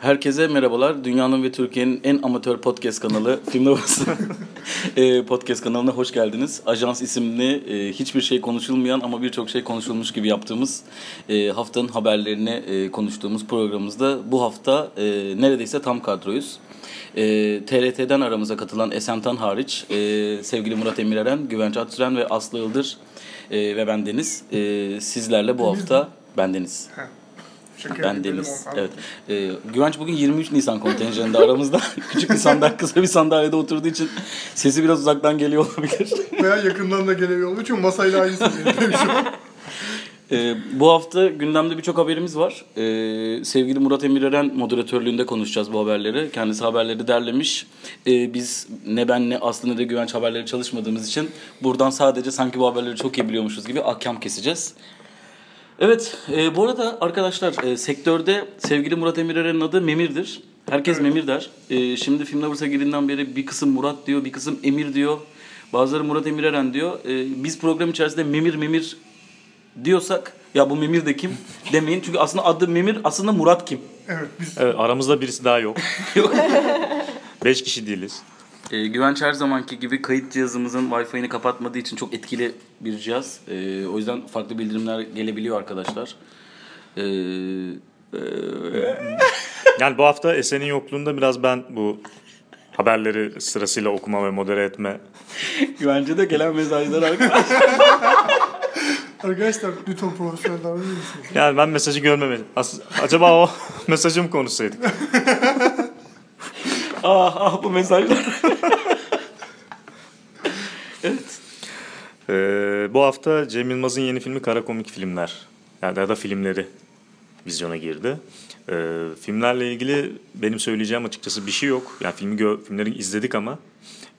Herkese merhabalar. Dünyanın ve Türkiye'nin en amatör podcast kanalı Film Lovers e, podcast kanalına hoş geldiniz. Ajans isimli e, hiçbir şey konuşulmayan ama birçok şey konuşulmuş gibi yaptığımız e, haftanın haberlerini konuştuğumuz programımızda bu hafta neredeyse tam kadroyuz. E, TRT'den aramıza katılan Esemtan hariç e, sevgili Murat Emireren, Güvenç Atıren ve Aslı Ildır e, ve ben Deniz. E, sizlerle bu hafta ben Deniz. Şaka Ben Deniz. Evet. Ee, Güvenç bugün 23 Nisan kontenjanında aramızda. Küçük bir sandalye, kısa bir sandalyede oturduğu için sesi biraz uzaktan geliyor olabilir. Veya yakından da gelebiliyor. Çünkü masayla aynı seviyede. Ee, bu hafta gündemde birçok haberimiz var. Ee, sevgili Murat Emireren moderatörlüğünde konuşacağız bu haberleri. Kendisi haberleri derlemiş. Ee, biz ne ben ne Aslı ne de Güvenç haberleri çalışmadığımız için buradan sadece sanki bu haberleri çok iyi biliyormuşuz gibi ahkam keseceğiz. Evet, e, bu arada arkadaşlar e, sektörde sevgili Murat Emireren'in adı Memir'dir. Herkes Memir der. E, şimdi Film Lovers'a girdiğinden beri bir kısım Murat diyor, bir kısım Emir diyor. Bazıları Murat Emireren diyor. E, biz program içerisinde Memir Memir diyorsak ya bu Memir de kim demeyin. Çünkü aslında adı Memir, aslında Murat kim? Evet biz Evet, aramızda birisi daha yok. Yok. Beş kişi değiliz. E, Güvenç her zamanki gibi kayıt cihazımızın Wi-Fi'ni kapatmadığı için çok etkili bir cihaz. E, o yüzden farklı bildirimler gelebiliyor arkadaşlar. E, Yani bu hafta Esen'in yokluğunda biraz ben bu haberleri sırasıyla okuma ve modere etme. Güvence de gelen mesajlar arkadaşlar. arkadaşlar lütfen profesyonel davranır mısınız? Yani ben mesajı görmemedim. As- acaba o mesajı mı konuşsaydık? ah ah bu mesajlar. evet. Ee, bu hafta Cem Yılmaz'ın yeni filmi Kara Komik Filmler. Yani ya da filmleri vizyona girdi. Ee, filmlerle ilgili benim söyleyeceğim açıkçası bir şey yok. Yani filmi gö- filmleri izledik ama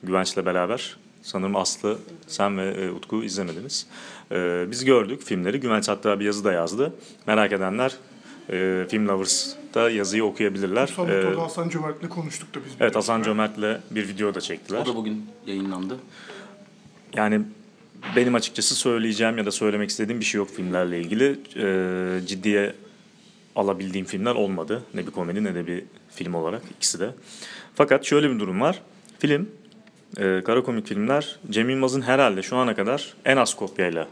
Güvenç'le beraber. Sanırım Aslı, sen ve e, Utku izlemediniz. Ee, biz gördük filmleri. Güvenç hatta bir yazı da yazdı. Merak edenler e, Film Lovers'ta yazıyı okuyabilirler. Son Ee, Hasan Cömert'le konuştuk da biz. evet Hasan Cömert'le bir video da çektiler. O da bugün yayınlandı. Yani benim açıkçası söyleyeceğim ya da söylemek istediğim bir şey yok filmlerle ilgili. Ee, ciddiye alabildiğim filmler olmadı. Ne bir komedi ne de bir film olarak ikisi de. Fakat şöyle bir durum var. Film, e, kara komik filmler Cem Yılmaz'ın herhalde şu ana kadar en az kopyayla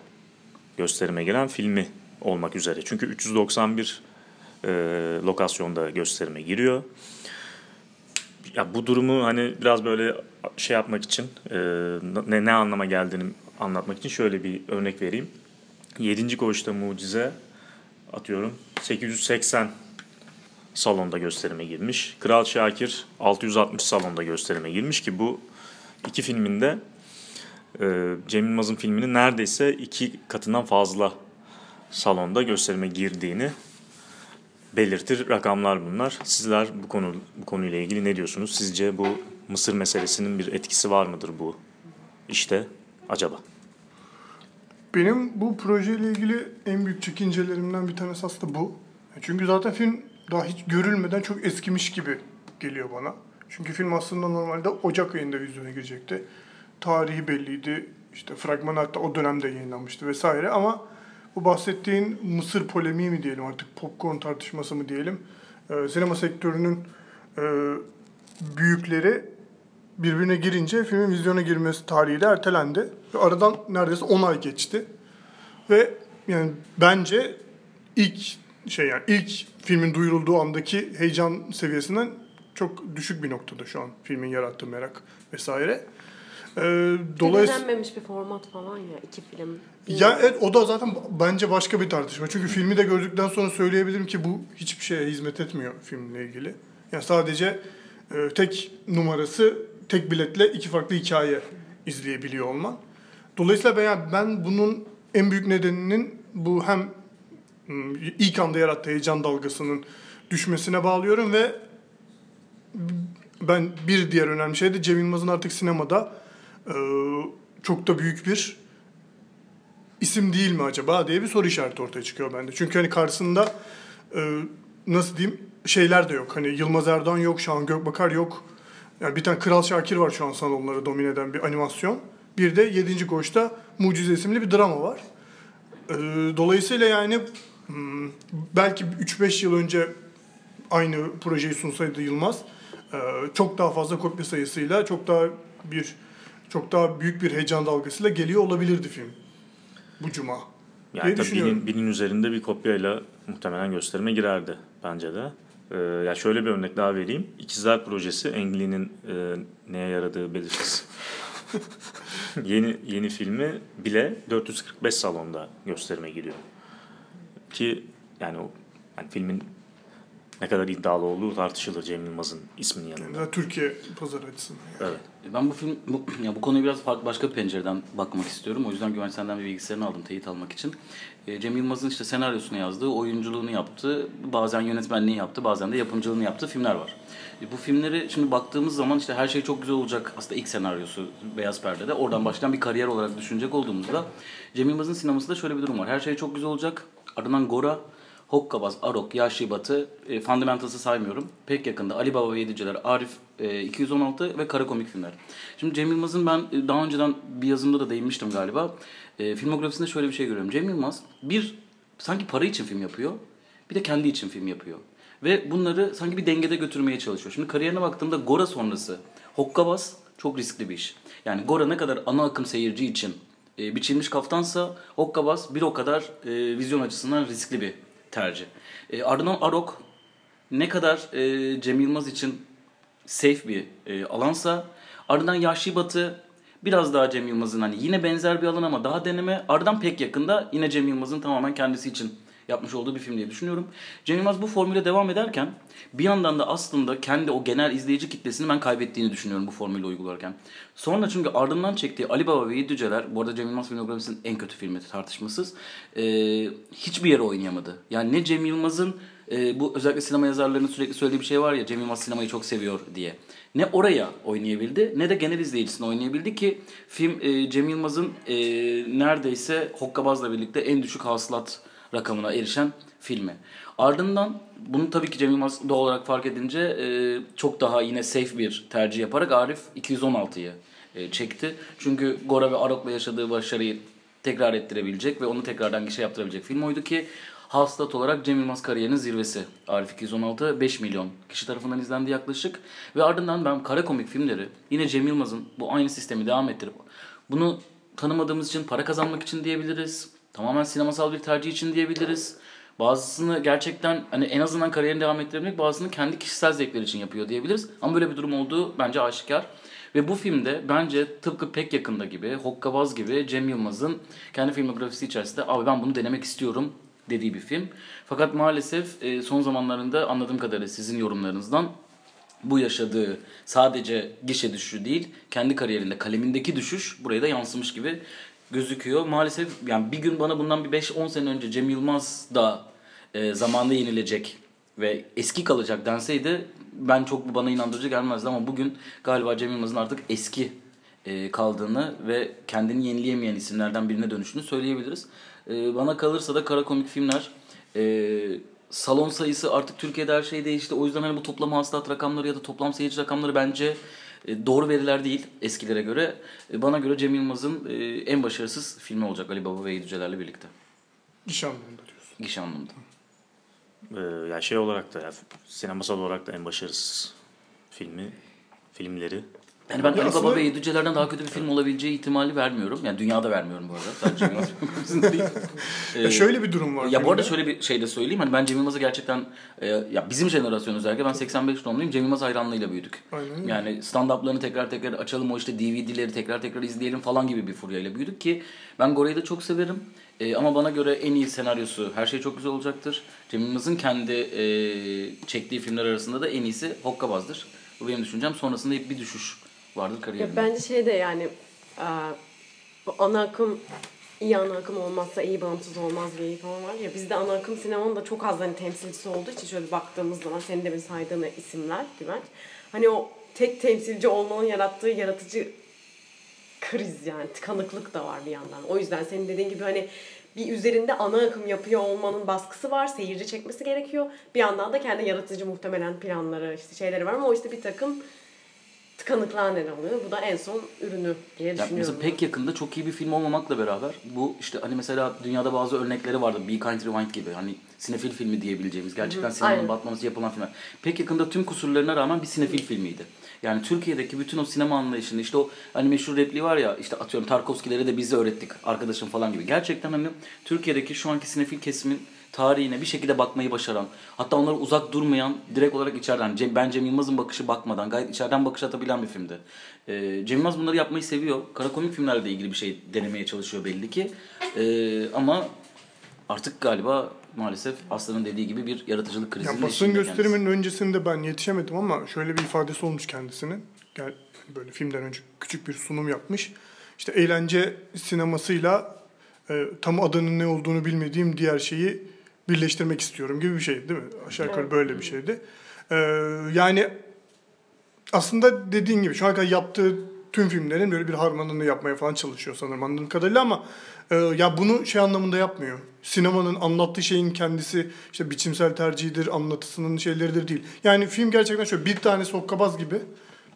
gösterime giren filmi olmak üzere. Çünkü 391 e, lokasyonda gösterime giriyor. Ya bu durumu hani biraz böyle şey yapmak için e, ne, ne anlama geldiğini anlatmak için şöyle bir örnek vereyim. 7. koğuşta mucize atıyorum 880 salonda gösterime girmiş. Kral Şakir 660 salonda gösterime girmiş ki bu iki filminde e, Cem Yılmaz'ın filminin neredeyse iki katından fazla salonda gösterime girdiğini belirtir rakamlar bunlar. Sizler bu konu bu konuyla ilgili ne diyorsunuz? Sizce bu Mısır meselesinin bir etkisi var mıdır bu işte acaba? Benim bu projeyle ilgili en büyük çekincelerimden bir tanesi aslında bu. Çünkü zaten film daha hiç görülmeden çok eskimiş gibi geliyor bana. Çünkü film aslında normalde Ocak ayında vizyona girecekti. Tarihi belliydi. İşte fragman hatta o dönemde yayınlanmıştı vesaire ama bu bahsettiğin Mısır polemiği mi diyelim artık popcorn tartışması mı diyelim. e, sinema sektörünün e, büyükleri birbirine girince filmin vizyona girmesi tarihi de ertelendi. Ve aradan neredeyse 10 ay geçti. Ve yani bence ilk şey yani ilk filmin duyurulduğu andaki heyecan seviyesinden çok düşük bir noktada şu an filmin yarattığı merak vesaire. Ee, dolayısıyla bir format falan ya iki film. ya evet, o da zaten bence başka bir tartışma. Çünkü filmi de gördükten sonra söyleyebilirim ki bu hiçbir şeye hizmet etmiyor filmle ilgili. Yani sadece e, tek numarası tek biletle iki farklı hikaye izleyebiliyor olman. Dolayısıyla ben, ben bunun en büyük nedeninin bu hem ilk anda yarattığı heyecan dalgasının düşmesine bağlıyorum ve ben bir diğer önemli şey de Cem Yılmaz'ın artık sinemada çok da büyük bir isim değil mi acaba diye bir soru işareti ortaya çıkıyor bende. Çünkü hani karşısında e, nasıl diyeyim şeyler de yok. Hani Yılmaz Erdoğan yok, Şahan Gökbakar yok. Yani bir tane Kral Şakir var şu an salonları domine eden bir animasyon. Bir de 7. Koğuş'ta Mucize isimli bir drama var. E, dolayısıyla yani hmm, belki 3-5 yıl önce aynı projeyi sunsaydı Yılmaz e, çok daha fazla kopya sayısıyla çok daha bir çok daha büyük bir heyecan dalgasıyla geliyor olabilirdi film bu cuma. Yani tabii binin, binin üzerinde bir kopyayla muhtemelen gösterime girerdi bence de. Ee, ya şöyle bir örnek daha vereyim. İkizler Projesi, Ang Lee'nin e, neye yaradığı belirsiz. yeni yeni filmi bile 445 salonda gösterime giriyor. Ki yani o yani filmin ne kadar iddialı olduğu tartışılır Cem Yılmaz'ın isminin yanında. Yani Türkiye pazarı açısından. Evet. Ben bu film bu, ya bu konuyu biraz farklı başka bir pencereden bakmak istiyorum. O yüzden Güvenç senden bir bilgisayarını aldım teyit almak için. E, Cem Yılmaz'ın işte senaryosunu yazdığı, oyunculuğunu yaptığı, bazen yönetmenliği yaptı, bazen de yapımcılığını yaptığı filmler var. E, bu filmleri şimdi baktığımız zaman işte her şey çok güzel olacak. Aslında ilk senaryosu Beyaz Perde'de. Oradan başlayan bir kariyer olarak düşünecek olduğumuzda Cem Yılmaz'ın sinemasında şöyle bir durum var. Her şey çok güzel olacak. Ardından Gora, Hokkabaz, Arok, Yaşlı Batı, e, Fundamentals'ı saymıyorum. Pek yakında Ali Baba ve Yediciler, Arif, e, 216 ve kara komik filmler. Şimdi Cem Yılmaz'ın ben e, daha önceden bir yazımda da değinmiştim galiba. E, filmografisinde şöyle bir şey görüyorum. Cem Yılmaz bir sanki para için film yapıyor, bir de kendi için film yapıyor. Ve bunları sanki bir dengede götürmeye çalışıyor. Şimdi kariyerine baktığımda Gora sonrası Hokkabaz çok riskli bir iş. Yani Gora ne kadar ana akım seyirci için e, biçilmiş kaftansa Hokkabaz bir o kadar e, vizyon açısından riskli bir tercih. E, ardından Arok ne kadar e, Cem Yılmaz için safe bir e, alansa ardından Yahşi Batı biraz daha Cem Yılmaz'ın hani yine benzer bir alan ama daha deneme ardından pek yakında yine Cem Yılmaz'ın tamamen kendisi için yapmış olduğu bir film diye düşünüyorum. Cem Yılmaz bu formüle devam ederken bir yandan da aslında kendi o genel izleyici kitlesini ben kaybettiğini düşünüyorum bu formülü uygularken. Sonra çünkü ardından çektiği Ali Baba ve Yedi bu arada Cem Yılmaz filmografisinin en kötü filmi tartışmasız. e, hiçbir yere oynayamadı. Yani ne Cem Yılmaz'ın e, bu özellikle sinema yazarlarının sürekli söylediği bir şey var ya Cem Yılmaz sinemayı çok seviyor diye. Ne oraya oynayabildi ne de genel izleyicisine oynayabildi ki film e, Cem Yılmaz'ın e, neredeyse Hokkabaz'la birlikte en düşük hasılat rakamına erişen filmi. Ardından bunu tabii ki Cem Yılmaz doğal olarak fark edince e, çok daha yine safe bir tercih yaparak Arif 216'yı e, çekti. Çünkü Gora ve Arok'la yaşadığı başarıyı tekrar ettirebilecek ve onu tekrardan gişe yaptırabilecek film oydu ki hasılat olarak Cem Yılmaz kariyerinin zirvesi. Arif 216 5 milyon kişi tarafından izlendi yaklaşık. Ve ardından ben kara komik filmleri yine Cem Yılmaz'ın bu aynı sistemi devam ettirip bunu tanımadığımız için para kazanmak için diyebiliriz. Tamamen sinemasal bir tercih için diyebiliriz. Bazısını gerçekten hani en azından kariyerini devam ettirebilmek bazısını kendi kişisel zevkleri için yapıyor diyebiliriz. Ama böyle bir durum olduğu bence aşikar. Ve bu filmde bence tıpkı pek yakında gibi, Hokkabaz gibi Cem Yılmaz'ın kendi filmografisi içerisinde abi ben bunu denemek istiyorum dediği bir film. Fakat maalesef e, son zamanlarında anladığım kadarıyla sizin yorumlarınızdan bu yaşadığı sadece gişe düşüşü değil, kendi kariyerinde kalemindeki düşüş buraya da yansımış gibi gözüküyor. Maalesef yani bir gün bana bundan bir 5-10 sene önce Cem Yılmaz da e, zamanında yenilecek ve eski kalacak denseydi ben çok bana inandırıcı gelmezdi ama bugün galiba Cem Yılmaz'ın artık eski e, kaldığını ve kendini yenileyemeyen isimlerden birine dönüşünü söyleyebiliriz. E, bana kalırsa da kara komik filmler e, salon sayısı artık Türkiye'de her şey değişti. O yüzden hani bu toplam hasılat rakamları ya da toplam seyirci rakamları bence doğru veriler değil eskilere göre. E, bana göre Cem Yılmaz'ın e, en başarısız filmi olacak Ali Baba ve Yedüceler'le birlikte. İş anlamında diyorsun. Gişe anlamında. Ee, ya şey olarak da ya, sinemasal olarak da en başarısız filmi, filmleri. Yani ben Ali aslında- Baba ve Yedüceler'den daha kötü bir film olabileceği ihtimali vermiyorum. Yani dünyada vermiyorum bu arada. Sadece Cem Yılmaz değil. Ya şöyle bir durum var. Ya bu arada şöyle bir şey de söyleyeyim. Hani ben Cem Yılmaz'ı gerçekten e, ya bizim jenerasyon özellikle ben 85 doğumluyum. Cem Yılmaz hayranlığıyla büyüdük. Aynen. Yani stand-up'larını tekrar tekrar açalım o işte DVD'leri tekrar tekrar izleyelim falan gibi bir furyayla büyüdük ki ben Gora'yı da çok severim. E, ama bana göre en iyi senaryosu her şey çok güzel olacaktır. Cem Yılmaz'ın kendi e, çektiği filmler arasında da en iyisi Hokkabaz'dır. Bu benim düşüncem. Sonrasında hep bir düşüş vardır Ya kariyerinde. bence şey de yani e, bu ana akım iyi ana akım olmazsa iyi bağımsız olmaz diye falan var ya bizde ana akım sinemanın da çok az hani temsilcisi olduğu için şöyle baktığımız zaman senin de bir saydığın isimler Güvenç. Hani o tek temsilci olmanın yarattığı yaratıcı kriz yani tıkanıklık da var bir yandan. O yüzden senin dediğin gibi hani bir üzerinde ana akım yapıyor olmanın baskısı var. Seyirci çekmesi gerekiyor. Bir yandan da kendi yaratıcı muhtemelen planları işte şeyleri var ama o işte bir takım tıkanıklığa neden oluyor. Bu da en son ürünü diye Ya düşünüyorum. mesela pek yakında çok iyi bir film olmamakla beraber bu işte hani mesela dünyada bazı örnekleri vardı. Be Kind Rewind gibi hani sinefil filmi diyebileceğimiz gerçekten sinemanın aynen. batmaması yapılan filmler. Pek yakında tüm kusurlarına rağmen bir sinefil filmiydi. Yani Türkiye'deki bütün o sinema anlayışını işte o hani meşhur repliği var ya işte atıyorum Tarkovskileri de biz öğrettik arkadaşım falan gibi. Gerçekten hani Türkiye'deki şu anki sinefil kesimin tarihine bir şekilde bakmayı başaran, hatta onlara uzak durmayan, direkt olarak içeriden, ben Cem Yılmaz'ın bakışı bakmadan gayet içeriden bakış atabilen bir filmdi. Ee, Cem Yılmaz bunları yapmayı seviyor. Kara komik filmlerle ilgili bir şey denemeye çalışıyor belli ki. Ee, ama artık galiba maalesef Aslı'nın dediği gibi bir yaratıcılık krizi. Ya basın gösteriminin öncesinde ben yetişemedim ama şöyle bir ifadesi olmuş kendisinin. Gel böyle filmden önce küçük bir sunum yapmış. İşte eğlence sinemasıyla e, tam adının ne olduğunu bilmediğim diğer şeyi birleştirmek istiyorum gibi bir şey değil mi? Aşağı yukarı böyle bir şeydi. Ee, yani aslında dediğin gibi şu ana kadar yaptığı tüm filmlerin böyle bir harmanını yapmaya falan çalışıyor sanırım anladığım kadarıyla ama e, ya bunu şey anlamında yapmıyor. Sinemanın anlattığı şeyin kendisi işte biçimsel tercihidir, anlatısının şeyleridir değil. Yani film gerçekten şöyle bir tanesi hokkabaz gibi,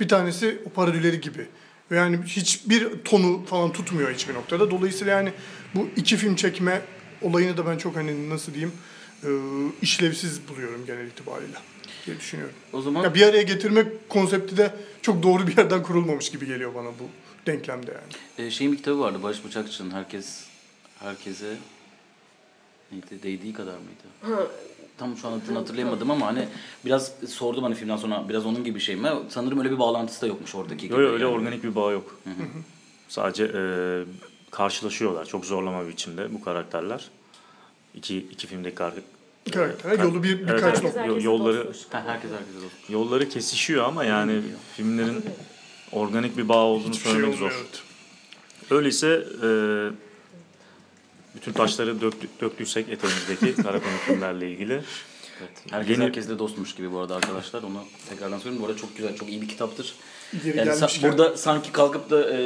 bir tanesi o parodüleri gibi. Yani hiçbir tonu falan tutmuyor hiçbir noktada. Dolayısıyla yani bu iki film çekme olayını da ben çok hani nasıl diyeyim e, işlevsiz buluyorum genel itibariyle diye düşünüyorum. O zaman Ya bir araya getirmek konsepti de çok doğru bir yerden kurulmamış gibi geliyor bana bu denklemde yani. e, şeyin bir kitabı vardı Barış Bıçakçı'nın herkes herkese neydi değdiği kadar mıydı? Ha, Tam şu an adını hatırlayamadım ama hani biraz sordum hani filmden sonra biraz onun gibi şey mi? Sanırım öyle bir bağlantısı da yokmuş oradaki gibi. Öyle, öyle yani. organik bir bağ yok. Sadece e, karşılaşıyorlar çok zorlama bir biçimde bu karakterler. İki, iki filmdeki kar- Karakterler kar- yolu bir birkaç evet. Herkes nokta. Herkese yolları dostmuş. Ha, herkes herkese dost. yolları kesişiyor ama yani filmlerin organik bir bağ olduğunu Hiçbir şey söylemek olmuyor. zor. evet. Öyleyse e, bütün taşları döktü, döktüysek eteğimizdeki kara filmlerle ilgili. Evet. Herkes Yeni- herkesle dostmuş gibi bu arada arkadaşlar. Onu tekrardan söyleyeyim. Bu arada çok güzel, çok iyi bir kitaptır. Geri Yani sa- burada sanki kalkıp da e,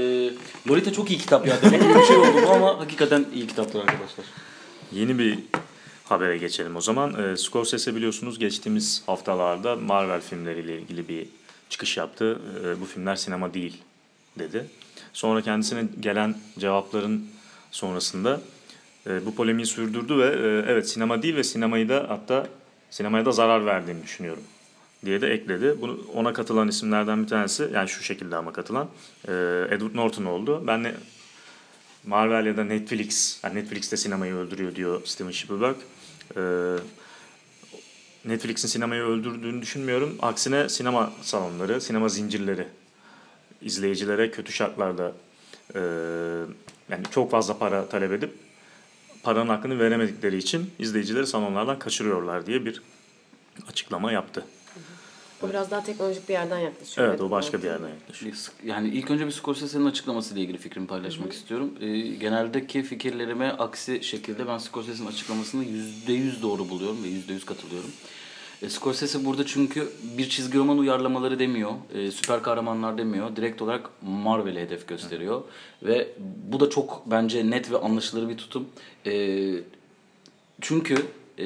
Lolita çok iyi kitap ya demek gibi bir şey oldu bu ama hakikaten iyi kitaptır arkadaşlar. Yeni bir habere geçelim o zaman. E, Scorsese biliyorsunuz geçtiğimiz haftalarda Marvel filmleriyle ilgili bir çıkış yaptı. E, bu filmler sinema değil dedi. Sonra kendisine gelen cevapların sonrasında e, bu polemiği sürdürdü ve e, evet sinema değil ve sinemayı da hatta sinemaya da zarar verdiğini düşünüyorum diye de ekledi. Bunu ona katılan isimlerden bir tanesi yani şu şekilde ama katılan e, Edward Norton oldu. Ben ne Marvel ya da Netflix, yani Netflix'te sinemayı öldürüyor diyor Steven Spielberg. Ee, Netflix'in sinemayı öldürdüğünü düşünmüyorum. Aksine sinema salonları, sinema zincirleri izleyicilere kötü şartlarda e, yani çok fazla para talep edip paranın hakkını veremedikleri için izleyicileri salonlardan kaçırıyorlar diye bir açıklama yaptı. O biraz daha teknolojik bir yerden yaklaşıyor. Evet o başka bir yerden yaklaşıyor. Yani ilk önce bir Scorsese'nin açıklamasıyla ilgili fikrimi paylaşmak istiyorum. E, geneldeki fikirlerime aksi şekilde ben Scorsese'nin açıklamasını %100 doğru buluyorum ve %100 katılıyorum. E, Scorsese burada çünkü bir çizgi roman uyarlamaları demiyor, e, süper kahramanlar demiyor. Direkt olarak Marvel'e hedef gösteriyor. Ve bu da çok bence net ve anlaşılır bir tutum. E, çünkü e,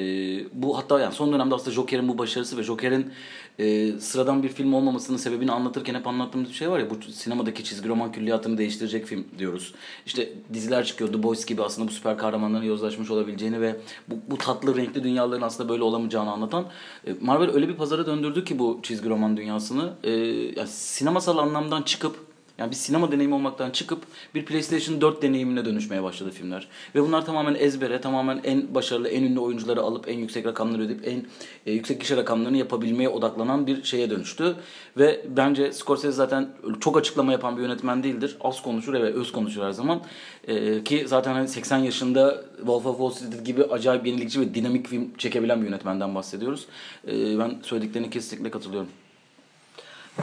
bu hatta yani son dönemde aslında Joker'in bu başarısı ve Joker'in e, sıradan bir film olmamasının sebebini anlatırken hep anlattığımız bir şey var ya bu sinemadaki çizgi roman külliyatını değiştirecek film diyoruz. İşte diziler çıkıyor The Boys gibi aslında bu süper kahramanların yozlaşmış olabileceğini ve bu, bu tatlı renkli dünyaların aslında böyle olamayacağını anlatan e, Marvel öyle bir pazara döndürdü ki bu çizgi roman dünyasını e, yani sinemasal anlamdan çıkıp yani bir sinema deneyimi olmaktan çıkıp bir PlayStation 4 deneyimine dönüşmeye başladı filmler. Ve bunlar tamamen ezbere, tamamen en başarılı, en ünlü oyuncuları alıp en yüksek rakamları ödeyip en e, yüksek kişi rakamlarını yapabilmeye odaklanan bir şeye dönüştü. Ve bence Scorsese zaten çok açıklama yapan bir yönetmen değildir. Az konuşur ve öz konuşur her zaman. E, ki zaten hani 80 yaşında Wolf of Wall Street gibi acayip yenilikçi ve dinamik film çekebilen bir yönetmenden bahsediyoruz. E, ben söylediklerine kesinlikle katılıyorum.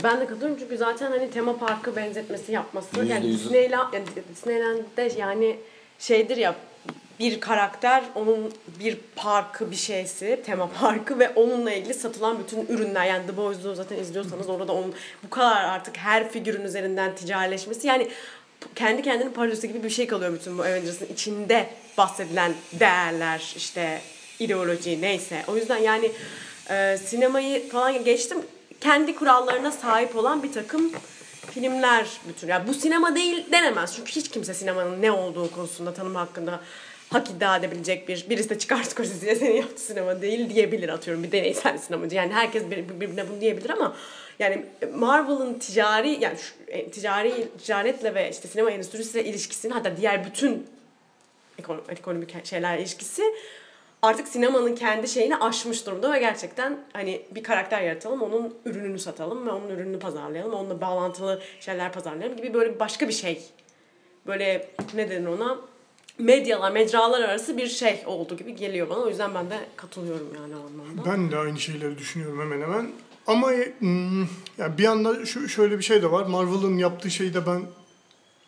Ben de katılıyorum çünkü zaten hani tema parkı benzetmesi yapması Yüzde yani yüz. Disneyland, yani Disneyland'de yani şeydir ya bir karakter onun bir parkı bir şeysi tema parkı ve onunla ilgili satılan bütün ürünler yani The Boys'u zaten izliyorsanız orada onun bu kadar artık her figürün üzerinden ticarileşmesi yani kendi kendinin parodisi gibi bir şey kalıyor bütün bu Avengers'ın içinde bahsedilen değerler işte ideoloji neyse. O yüzden yani e, sinemayı falan geçtim kendi kurallarına sahip olan bir takım filmler bütün. Yani bu sinema değil denemez. Çünkü hiç kimse sinemanın ne olduğu konusunda tanım hakkında hak iddia edebilecek bir birisi de çıkar Scorsese'ye senin yaptığı sinema değil diyebilir atıyorum bir deneysel sinemacı. Yani herkes bir- birbirine bunu diyebilir ama yani Marvel'ın ticari yani şu, e, ticari ticaretle ve işte sinema endüstrisiyle ilişkisini hatta diğer bütün ekono- ekonomik şeyler ilişkisi artık sinemanın kendi şeyini aşmış durumda ve gerçekten hani bir karakter yaratalım, onun ürününü satalım ve onun ürününü pazarlayalım, onunla bağlantılı şeyler pazarlayalım gibi böyle başka bir şey. Böyle ne denir ona? Medyalar, mecralar arası bir şey oldu gibi geliyor bana. O yüzden ben de katılıyorum yani o anlamda. Ben de aynı şeyleri düşünüyorum hemen hemen. Ama hmm, ya bir anda şu şöyle bir şey de var. Marvel'ın yaptığı şeyi de ben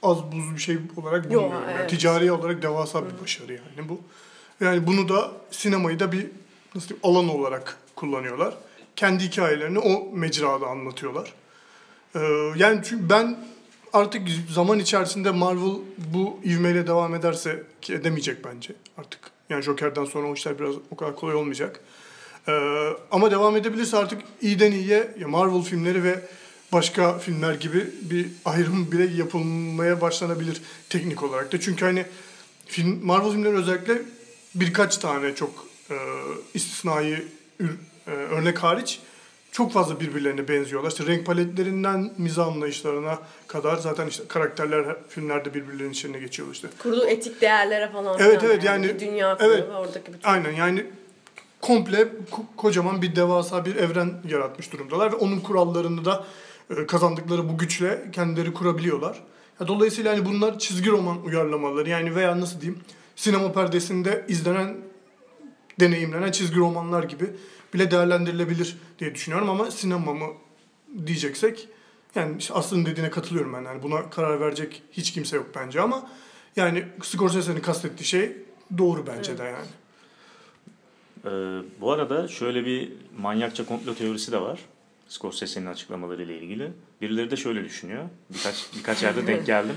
az buz bir şey olarak Yo, bulmuyorum. Yani evet. ticari olarak devasa bir başarı yani bu. Yani bunu da sinemayı da bir nasıl diyeyim, alan olarak kullanıyorlar. Kendi hikayelerini o mecrada anlatıyorlar. Ee, yani çünkü ben artık zaman içerisinde Marvel bu ivmeyle devam ederse ki edemeyecek bence artık. Yani Joker'den sonra o işler biraz o kadar kolay olmayacak. Ee, ama devam edebilirse artık iyiden iyiye Marvel filmleri ve başka filmler gibi bir ayrım bile yapılmaya başlanabilir teknik olarak da. Çünkü hani film Marvel filmleri özellikle birkaç tane çok e, istisnai ür- e, örnek hariç çok fazla birbirlerine benziyorlar. İşte renk paletlerinden mizah anlayışlarına kadar zaten işte karakterler filmlerde birbirlerinin içine geçiyor işte. Kurduğu etik değerlere falan Evet, evet, yani- bir dünya evet. ve oradaki bütün Aynen yani komple ko- kocaman bir devasa bir evren yaratmış durumdalar ve onun kurallarını da e, kazandıkları bu güçle kendileri kurabiliyorlar. Dolayısıyla hani bunlar çizgi roman uyarlamaları yani veya nasıl diyeyim sinema perdesinde izlenen deneyimlenen çizgi romanlar gibi bile değerlendirilebilir diye düşünüyorum ama sinema mı diyeceksek yani işte Aslı'nın dediğine katılıyorum ben. Yani buna karar verecek hiç kimse yok bence ama yani Scorsese'nin kastettiği şey doğru bence de yani. Ee, bu arada şöyle bir manyakça komplo teorisi de var. Scorsese'nin açıklamaları ile ilgili. Birileri de şöyle düşünüyor. Birkaç birkaç yerde denk geldim.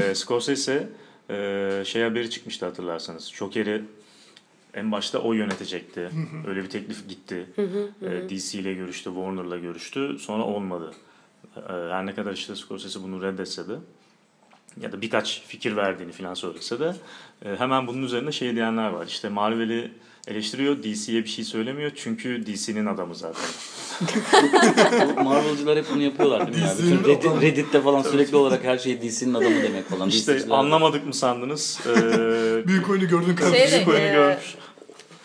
Ee, Scorsese e, şey haberi çıkmıştı hatırlarsanız. Joker'i en başta o yönetecekti. Öyle bir teklif gitti. Ee, DC ile görüştü, Warner'la görüştü. Sonra olmadı. Ee, her ne kadar işte Scorsese bunu reddetse de ya da birkaç fikir verdiğini falan söylese de e, hemen bunun üzerine şey diyenler var. İşte Marvel'i eleştiriyor, DC'ye bir şey söylemiyor çünkü DC'nin adamı zaten. Marvel'cılar hep bunu yapıyorlar değil mi? ya? DC'nin Bütün Reddit. Reddit'te falan sürekli olarak her şey DC'nin adamı demek falan. İşte DC'ciler. anlamadık mı sandınız? Ee, Büyük oyunu gördün Şey kardeşim. de- Büyük oyunu e, görmüş.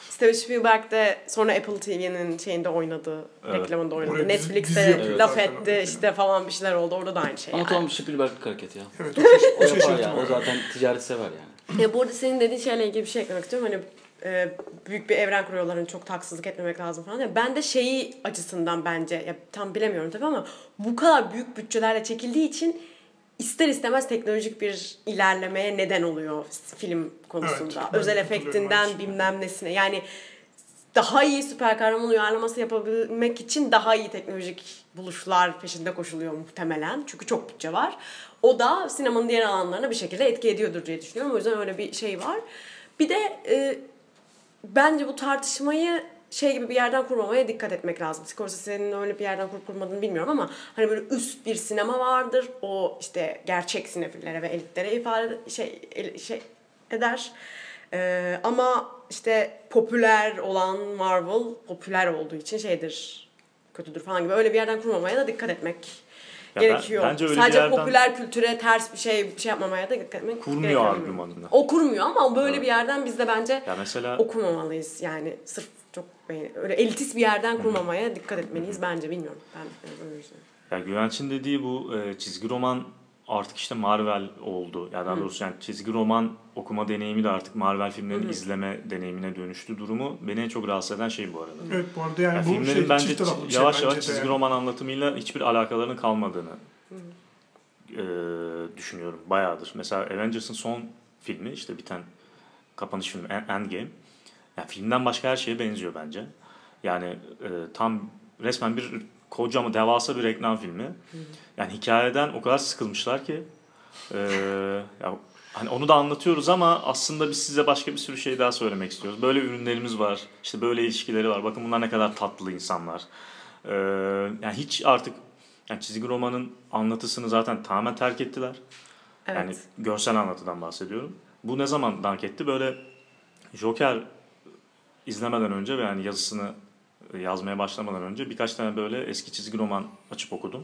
Steven Spielberg de sonra Apple TV'nin şeyinde oynadı, Evet. reklamında oynadı. Oraya dizi- Netflix'te dizi yapıyor laf etti işte falan bir şeyler oldu. Orada da aynı şey. Ama yani. tamam Spielberg'lik hareket ya. Evet o, O o yapar yani. O zaten ticaret sever yani. Ya bu arada senin dediğin şeyle ilgili bir şey eklemek istiyorum. Hani e, büyük bir evren kuruyorlar. Hani çok haksızlık etmemek lazım falan. Ya ben de şeyi açısından bence ya tam bilemiyorum tabii ama bu kadar büyük bütçelerle çekildiği için ister istemez teknolojik bir ilerlemeye neden oluyor film konusunda. Evet, Özel efektinden bilmem nesine. Yani daha iyi süper kahraman uyarlaması yapabilmek için daha iyi teknolojik buluşlar peşinde koşuluyor muhtemelen. Çünkü çok bütçe var. O da sinemanın diğer alanlarına bir şekilde etki ediyordur diye düşünüyorum. O yüzden öyle bir şey var. Bir de e, bence bu tartışmayı şey gibi bir yerden kurmamaya dikkat etmek lazım. Scorsese'nin öyle bir yerden kurup kurmadığını bilmiyorum ama hani böyle üst bir sinema vardır. O işte gerçek sinefillere ve elitlere ifade şey şey eder. Ee, ama işte popüler olan Marvel popüler olduğu için şeydir kötüdür falan gibi öyle bir yerden kurmamaya da dikkat etmek Ya ben- gerekiyor. bence öyle bir Sadece yerden- popüler kültüre ters bir şey bir şey yapmamaya da dikkat etmek Kurmuyor argümanını. O kurmuyor ama böyle Evet. bir yerden biz de bence Ya mesela okumamalıyız. Yani sırf çok beğeni, öyle elitist bir yerden kurmamaya dikkat etmeliyiz bence bilmiyorum. Ben ben öyle düşünüyorum. ya Güvenç'in dediği bu e, çizgi roman artık işte Marvel oldu. Ya daha doğrusu yani çizgi roman okuma deneyimi de artık Marvel filmlerini izleme deneyimine dönüştü durumu beni en çok rahatsız eden şey bu arada. Evet bu arada yani Ya bu filmlerin şey bence bir şey yavaş bence yavaş de çizgi yani. roman anlatımıyla hiçbir alakalarının kalmadığını e, düşünüyorum. Bayağıdır. Mesela Avengers'ın son filmi işte biten kapanış filmi En- Endgame. Yani filmden başka her şeye benziyor bence. Yani e, tam resmen bir kocaman devasa bir reklam filmi. Yani hikayeden o kadar sıkılmışlar ki e, ya hani onu da anlatıyoruz ama aslında biz size başka bir sürü şey daha söylemek istiyoruz. Böyle ürünlerimiz var. işte böyle ilişkileri var. Bakın bunlar ne kadar tatlı insanlar. E, yani hiç artık Yani çizgi romanın anlatısını zaten tamamen terk ettiler. Evet. Yani görsel anlatıdan bahsediyorum. Bu ne zaman dank etti? Böyle Joker izlemeden önce ve yani yazısını yazmaya başlamadan önce birkaç tane böyle eski çizgi roman açıp okudum.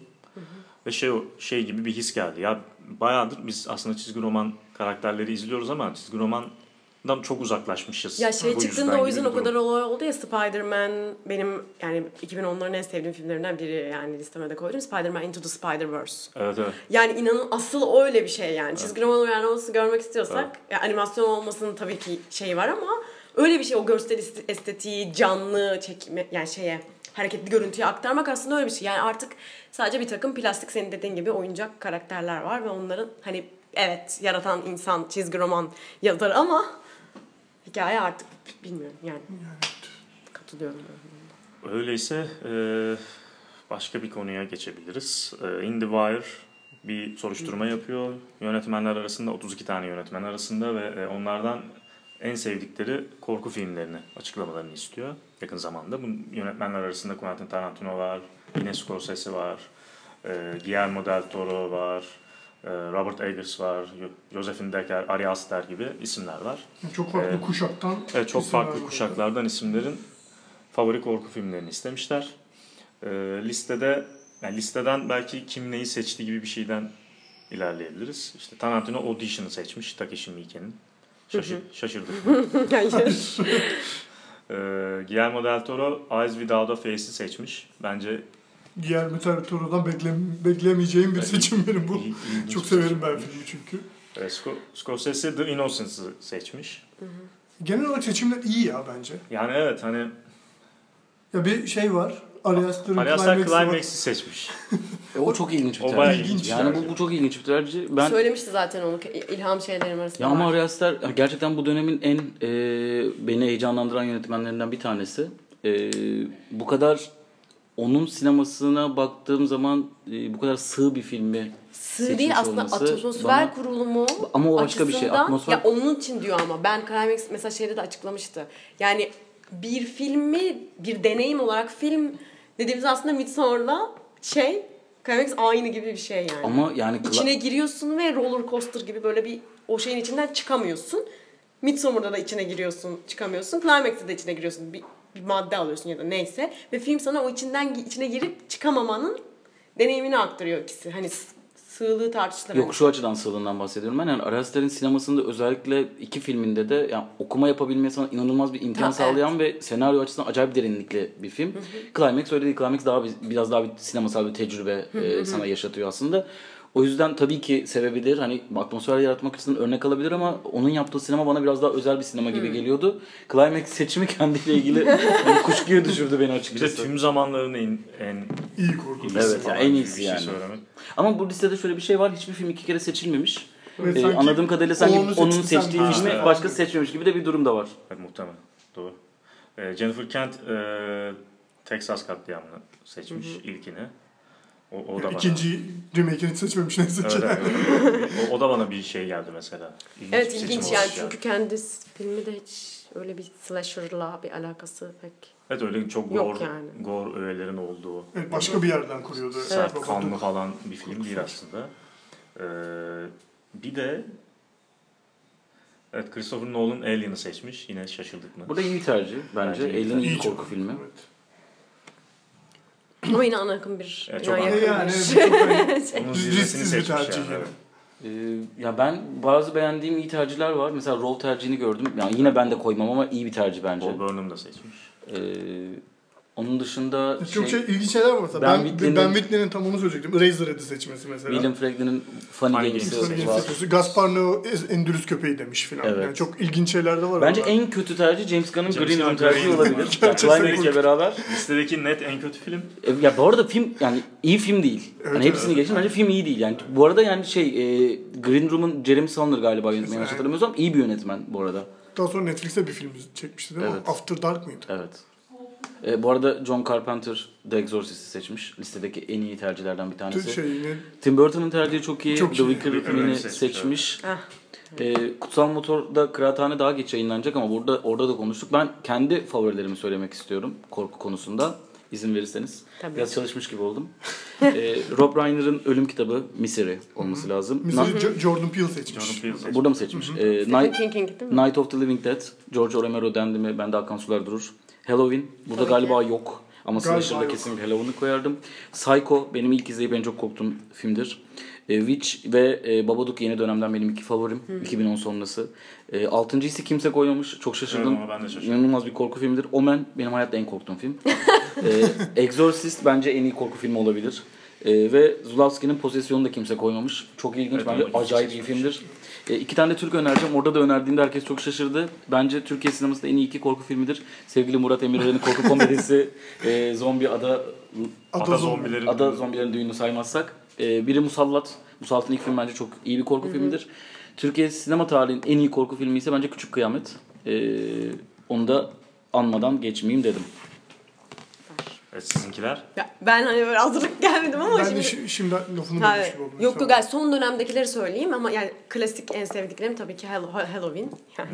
Ve şey şey gibi bir his geldi. Ya bayağıdır biz aslında çizgi roman karakterleri izliyoruz ama çizgi romandan çok uzaklaşmışız. Ya şey çıktığında o yüzden o kadar olay oldu ya Spider-Man benim yani 2010'ların en sevdiğim filmlerinden biri yani listeme de koydum. Spider-Man Into the Spider-Verse. Evet evet. Yani inanın asıl öyle bir şey yani. Çizgi roman uyarlaması görmek istiyorsak ya animasyon olmasının tabii ki şeyi var ama öyle bir şey o görsel est- estetiği canlı çekme yani şeye hareketli görüntüye aktarmak aslında öyle bir şey. Yani artık sadece bir takım plastik senin dediğin gibi oyuncak karakterler var ve onların hani evet yaratan insan çizgi roman yazar ama hikaye artık bilmiyorum yani. Katılıyorum. Öyleyse e, başka bir konuya geçebiliriz. E, In the Wire bir soruşturma yapıyor. Yönetmenler arasında 32 tane yönetmen arasında ve e, onlardan en sevdikleri korku filmlerini açıklamalarını istiyor yakın zamanda. Bu yönetmenler arasında Quentin Tarantino var, yine Scorsese var, e, Guillermo del Toro var, e, Robert Eggers var, Jo- Josephine Decker, Ari Aster gibi isimler var. Çok farklı Evet. kuşaktan Evet, çok farklı var. kuşaklardan isimlerin favori korku filmlerini istemişler. Ee, listede yani listeden belki kim neyi seçti gibi bir şeyden ilerleyebiliriz. İşte Tarantino Audition'ı seçmiş Takeshi Miike'nin. Şaşır, şaşırdık. Hayır. Ee, Guillermo del Toro Eyes Without a Face'i seçmiş. Bence Guillermo del Toro'dan beklem, beklemeyeceğim bir Evet. seçim benim bu. iyi- Çok severim ben filmi çünkü. Ee, Sco- Scorsese The Innocence'ı seçmiş. Genel olarak seçimler iyi ya bence. Yani evet hani Ya bir şey var. Aster Climax'ı var. Climax'i seçmiş. E, o çok ilginç bir O tercih. ilginç yani tercih. bu, bu çok ilginç bir tercih. Ben Söylemişti zaten onu ilham şeylerim arasında. Ya ama var. Ari Aster gerçekten bu dönemin en e, beni heyecanlandıran yönetmenlerinden bir tanesi. E, bu kadar onun sinemasına baktığım zaman e, bu kadar sığ bir filmi Sığ değil aslında atmosfer bana- kurulumu Ama o başka bir şey, atmosfer- Ya onun için diyor ama ben Climax mesela şeyde de açıklamıştı. Yani bir filmi bir deneyim olarak film dediğimiz aslında Midsommar'la şey Climax aynı gibi bir şey yani. Ama yani İçine giriyorsun ve roller coaster gibi böyle bir o şeyin içinden çıkamıyorsun. Midsommar'da da içine giriyorsun, çıkamıyorsun. Climax'ta da içine giriyorsun. Bir, bir madde alıyorsun ya da neyse. Ve film sana o içinden içine girip çıkamamanın deneyimini aktarıyor ikisi. Hani sığlığı tartışılır. Yok şu açıdan sığlığından bahsediyorum ben. Yani Ari Aster'in sinemasında özellikle iki filminde de yani okuma yapabilmeye sana inanılmaz bir imkan Ha, sağlayan ve senaryo açısından acayip derinlikli bir film. Climax öyle değil. Climax daha bir- biraz daha bir sinemasal bir tecrübe e, sana yaşatıyor aslında. O yüzden tabii ki sevebilir. Hani atmosfer yaratmak için örnek alabilir ama onun yaptığı sinema bana biraz daha özel bir sinema gibi geliyordu. Climax seçimi kendiyle ilgili hani kuşkuya düşürdü beni Bir de açıkçası. tüm zamanların en, en İyi korku. iyisi Evet, falan ya en iyisi bir şey yani. söylemek. Ama bu listede şöyle bir şey var. Hiçbir film iki kere seçilmemiş. Ve Ee, anladığım kadarıyla sanki onu onun seçtiği filmi Ha, başkası seçmemiş gibi de bir durum da var. Evet muhtemelen. Doğru. Ee, Jennifer Kent e, Texas katliamını seçmiş ilkini. O, o da bana. İkinci remake'ini seçmemiş neyse ki. Evet, evet, evet. o, o da bana bir şey geldi mesela. İlginç Evet ilginç yani geldi. çünkü kendi filmi de hiç öyle bir slasher'la bir alakası pek. Evet öyle çok Yok gore, yani. gore öğelerin olduğu. Evet, başka bir yerden kuruyordu. Sert Babadook. kanlı falan bir film değil aslında. Ee, bir de Evet Christopher Nolan Alien'ı seçmiş. Yine şaşırdık mı? Bu da iyi bir tercih bence. Bence iyi Alien iyi İyi bir korku çok. filmi. Evet. Ama yine ana akım bir bina çok yakın yani çok risksiz bir tercih yani. Ee, ya ben bazı beğendiğim iyi tercihler var. Mesela rol tercihini gördüm. Yani yine ben de koymam ama iyi bir tercih bence. Paul Burnham da seçmiş. Ee, onun dışında Çok şey, şey, ilginç şeyler var mesela. Ben Ben, Whitney'nin- ben Whitney'nin tam onu söyleyecektim. Eraserhead'i seçmesi mesela. William Franklin'in Funny Funny Games'i var. seçmesi. Gaspar Noé Endülüs köpeği demiş filan. Evet. Yani çok ilginç şeyler de var. Bence orada. en kötü tercih James Gunn'ın Green Room tercihi olabilir. Yani Gerçekten beraber. Listedeki net en kötü film. E, Ya bu arada film yani iyi film değil. Evet, hani hepsini evet. geçtim bence film iyi değil. Yani bu arada yani şey e, Green Room'un Jeremy Saulnier galiba yönetmeni yanlış hatırlamıyorsam iyi bir yönetmen bu arada. Daha sonra Netflix'te bir film çekmişti değil mi? Evet. After Dark mıydı? Evet. E, bu arada John Carpenter The Exorcist'i seçmiş. Listedeki en iyi tercihlerden bir tanesi. Şey, ne- Tim Burton'ın tercihi çok iyi. Çok The. Wicker Wicker'ı seçmiş. seçmiş, Ah. E, Kutsal Motor'da Kıraathane daha geç yayınlanacak ama burada orada da konuştuk. Ben kendi favorilerimi söylemek istiyorum korku konusunda. izin verirseniz. Tabii. Biraz çalışmış gibi oldum. ee, Rob Reiner'ın ölüm kitabı Misery olması lazım. Mesela Na- Jo- Jordan Peele seçmiş. Jordan Peele seçmiş. Burada mı seçmiş? Stephen Night? Night of the Living Dead, George Romero dendi mi bende akan sular durur. Halloween, burada Tabii galiba ki. yok. Ama Galiba Slasher'da kesinlikle Halloween'ı koyardım. Psycho benim ilk izleyip en çok korktuğum filmdir. E, Witch ve e, Babadook yeni dönemden benim iki favorim. 2010 sonrası. E, altıncısı kimse koymamış. Çok şaşırdım. Evet, ben de şaşırdım. İnanılmaz bir korku filmidir. Omen benim hayatta en korktuğum film. e, Exorcist bence en iyi korku filmi olabilir. E, ve Zulawski'nin Posesyon'u da kimse koymamış. Çok ilginç. Evet, bence acayip seçmiş. filmdir. E, iki tane de Türk önereceğim. Orada da önerdiğinde herkes çok şaşırdı. Bence Türkiye sinemasında en iyi iki korku filmidir. Sevgili Murat Emirer'in korku komedisi e, Zombi Ada Ada Ada Zombi. zombilerin Ada Zombilerin Düğünü saymazsak. E, biri Musallat. Musallat'ın ilk filmi bence çok iyi bir korku filmidir. Türkiye sinema tarihinin en iyi korku filmi ise bence Küçük Kıyamet. E, onu da anmadan geçmeyeyim dedim. Evet, sizinkiler. Ya ben hani böyle hazırlık gelmedim ama Ben şimdi... de şi- şimdi lafını Ha, bölmüş gibi oldum. yok yok yani son dönemdekileri söyleyeyim ama yani klasik en sevdiklerim tabii ki Hall- Halloween. Yani,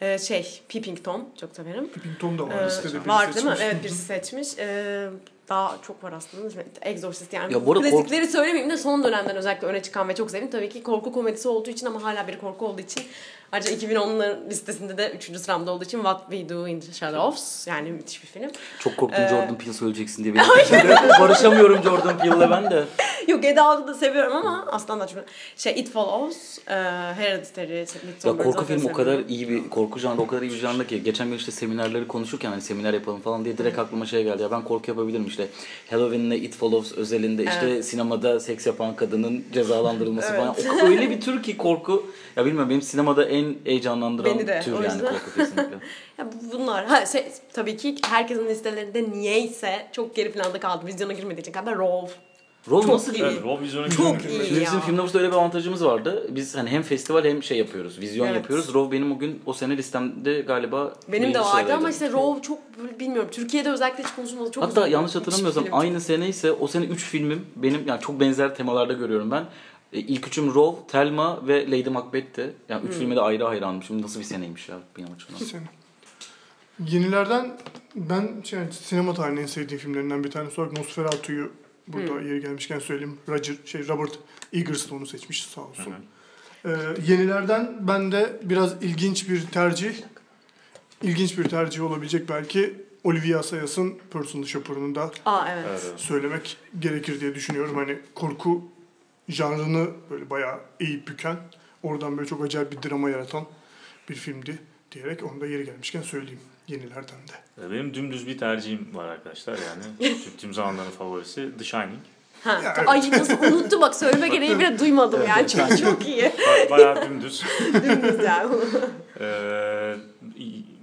Ee, şey Peeping Tom çok severim. Peeping Tom da var Ee, listede. var değil mi? Evet birisi seçmiş. Ee, daha çok var aslında. Exorcist yani. Ya bu arada Klasikleri söylemeyeyim de son dönemden özellikle öne çıkan ve çok sevdim. Tabii ki korku komedisi olduğu için ama hala bir korku olduğu için. Ayrıca 2010'ların listesinde de 3. sıramda olduğu için What We Do in the Shadows. Yani müthiş bir film. Çok korktum Ee, Jordan Peele söyleyeceksin diye. Barışamıyorum Jordan Peele'le ben de. Yok Get Out'u da seviyorum ama aslan da çok... Şey It Follows, e, Hereditary, Ya korku film o kadar iyi bir korku janrı o kadar iyi bir janrı ki geçen gün işte seminerleri konuşurken hani seminer yapalım falan diye direkt aklıma şey geldi ya ben korku yapabilirim işte Halloween'le It Follows özelinde işte sinemada seks yapan kadının cezalandırılması falan O- öyle bir tür ki korku ya bilmiyorum benim sinemada en heyecanlandıran Beni de, tür yani yüzden. korku kesinlikle. Ya bu- bunlar ha, şey, tabii ki herkesin listelerinde niyeyse çok geri planda kaldı. Vizyona girmediği için galiba Rove. Rol Çok nasıl iyi. Evet, Rob Vizyon'a Çok iyi. Şimdi bizim filmde öyle bir avantajımız vardı. Biz hani hem festival hem şey yapıyoruz. Vizyon Evet. yapıyoruz. Rov benim o gün o sene listemde galiba Benim de vardı sıradaydı. ama işte Rove çok bilmiyorum. Türkiye'de özellikle hiç konuşulmadı. Çok Hatta yanlış hatırlamıyorsam aynı sene ise o sene 3 filmim benim yani çok benzer temalarda görüyorum ben. E, İlk üçüm Rov, Thelma ve Lady Macbeth'ti. Yani Hmm. üç filme de ayrı hayranmışım. Nasıl bir seneymiş ya benim açımdan. Seni. Yenilerden ben şey, sinema tarihinin en sevdiğim filmlerinden bir tanesi olarak Nosferatu'yu burada yeri gelmişken söyleyeyim. Roger, şey Robert Eggers de onu seçmiş sağ olsun. Ee, yenilerden ben de biraz ilginç bir tercih, ilginç bir tercih olabilecek belki Olivia Assayas'ın Personal Shopper'ını da Aa evet. Evet, evet. söylemek gerekir diye düşünüyorum. Hani korku janrını böyle bayağı eğip büken, oradan böyle çok acayip bir drama yaratan bir filmdi diyerek onu da yeri gelmişken söyleyeyim yenilerden de. Ee, Benim dümdüz bir tercihim var arkadaşlar yani. Tüm, zamanların favorisi The Shining. Ha, Ya, evet. Ay nasıl unuttum bak söyleme gereği bile duymadım yani. Çünkü çok iyi. Ba- Bayağı dümdüz. Dümdüz yani. Ee,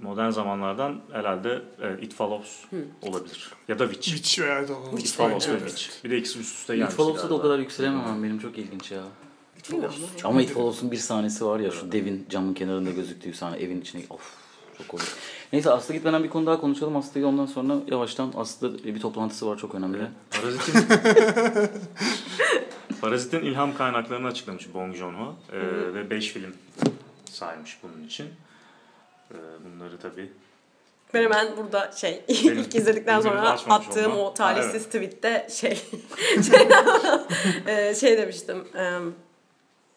modern zamanlardan herhalde evet, It Follows olabilir. Ya da Witch. Witch veya da It Follows ve Evet. Witch. Bir de ikisi üst üste It gelmiş. Follows'ta da o kadar yükselemem ben. Benim çok ilginç ya. Bilmiyorum ama. Ama It Follows'un bir sahnesi var ya şu devin camın kenarında gözüktüğü sahne evin içine. Of çok komik. Neyse Aslı gitmeden bir konu daha konuşalım. Aslı'yı ondan sonra yavaştan Aslı bir toplantısı var çok önemli. Parazit'in Parazit'in ilham kaynaklarını açıklamış Bong Joon-ho Ee, ve 5 film saymış bunun için. Ee, bunları tabii Ben hemen burada şey Benim- ilk izledikten sonra attığım olmam. o talihsiz Ha, evet. tweette şey şey, e, şey demiştim. E,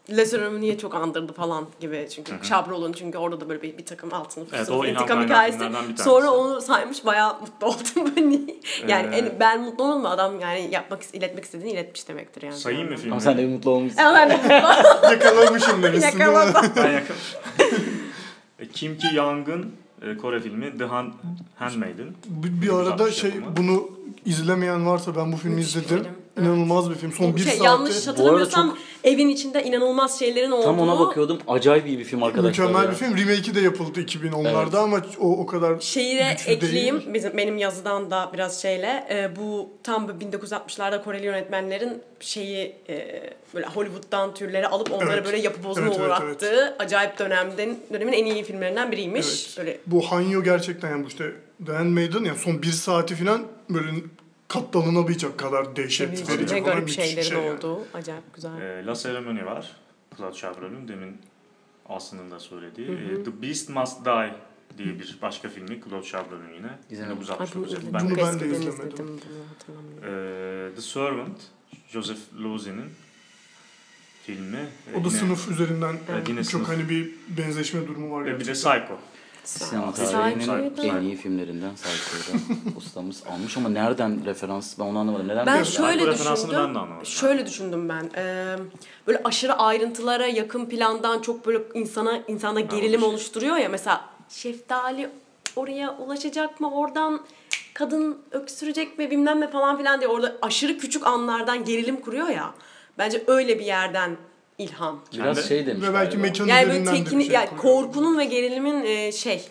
Les niye çok andırdı falan gibi çünkü Chabrol'un çünkü orada da böyle bir, bir takım altın Evet, sınıf o ilham intikam hikayesi. Sonra onu saymış bayağı mutlu oldum ben. yani Ee, en- ben mutlu olmadım adam yani yapmak iletmek istediğini iletmiş demektir yani. sayayım mı filmi? Ama sen de bir mutlu olmuşsun. Ama ben de Yakalamışım demişsin değil mi? yakaladım. Ben yakın. E, Kim Ki Young'ın e, Kore filmi The Hand, Handmaiden. Bir, bir arada 1960 şey yapımı. bunu izlemeyen varsa ben bu filmi Müthiş izledim. film, İnanılmaz bir film. Son bir şey, saatte yanlış hatırlamıyorsam çok- evin içinde inanılmaz şeylerin olduğu. Tam ona bakıyordum. Acayip iyi bir film arkadaşlar. mükemmel ya. bir film. Remake'i de yapıldı 2010'larda Evet. ama o o kadar Şeyi de ekleyeyim değil. bizim benim yazıdan da biraz şeyle e, bu tam bu 1960'larda Koreli yönetmenlerin şeyi e, böyle Hollywood'dan türleri alıp onları Evet. böyle yapı bozma Evet, evet, uğrattığı acayip dönemden dönemin en iyi filmlerinden biriymiş. Evet. Böyle Bu Hanyo gerçekten yani bu işte The Handmaiden yani son bir saati falan böyle katlanılamayacak kadar dehşet verici ve falan garip şeylerin şey yani. olduğu acayip güzel. E, La Ceremony var. Claude Chabrol'un demin Aslı'nın da söylediği. E, The Beast Must Die diye bir başka filmi Claude Chabrol'un yine. İzlemedim. Ay 1969 bunu yapımı. Ben ben de izlemedim. izledim. Bunu hatırlamıyorum. Ee, The Servant, Joseph Losey'nin filmi. Ee, O da yine- sınıf üzerinden Evet, yine çok sınıf. hani bir benzeşme durumu var. Ve bir de. Psycho. Sinema tarihinin en iyi filmlerinden Psycho'da ustamız almış ama nereden referans ben onu anlamadım. Neden Ben şöyle düşündüm. ben de anlamadım. Şöyle düşündüm ben. Ee, böyle aşırı ayrıntılara yakın plandan çok böyle insana insanda gerilim oluşuyor. oluşturuyor ya. Mesela şeftali oraya ulaşacak mı? Oradan kadın öksürecek mi bilmem ne falan filan diye orada aşırı küçük anlardan gerilim kuruyor ya. Bence öyle bir yerden ilham. Biraz Kendi- şey demiş Ve belki mekan Yani böyle teknik şey yani korkunun ve gerilimin e, şey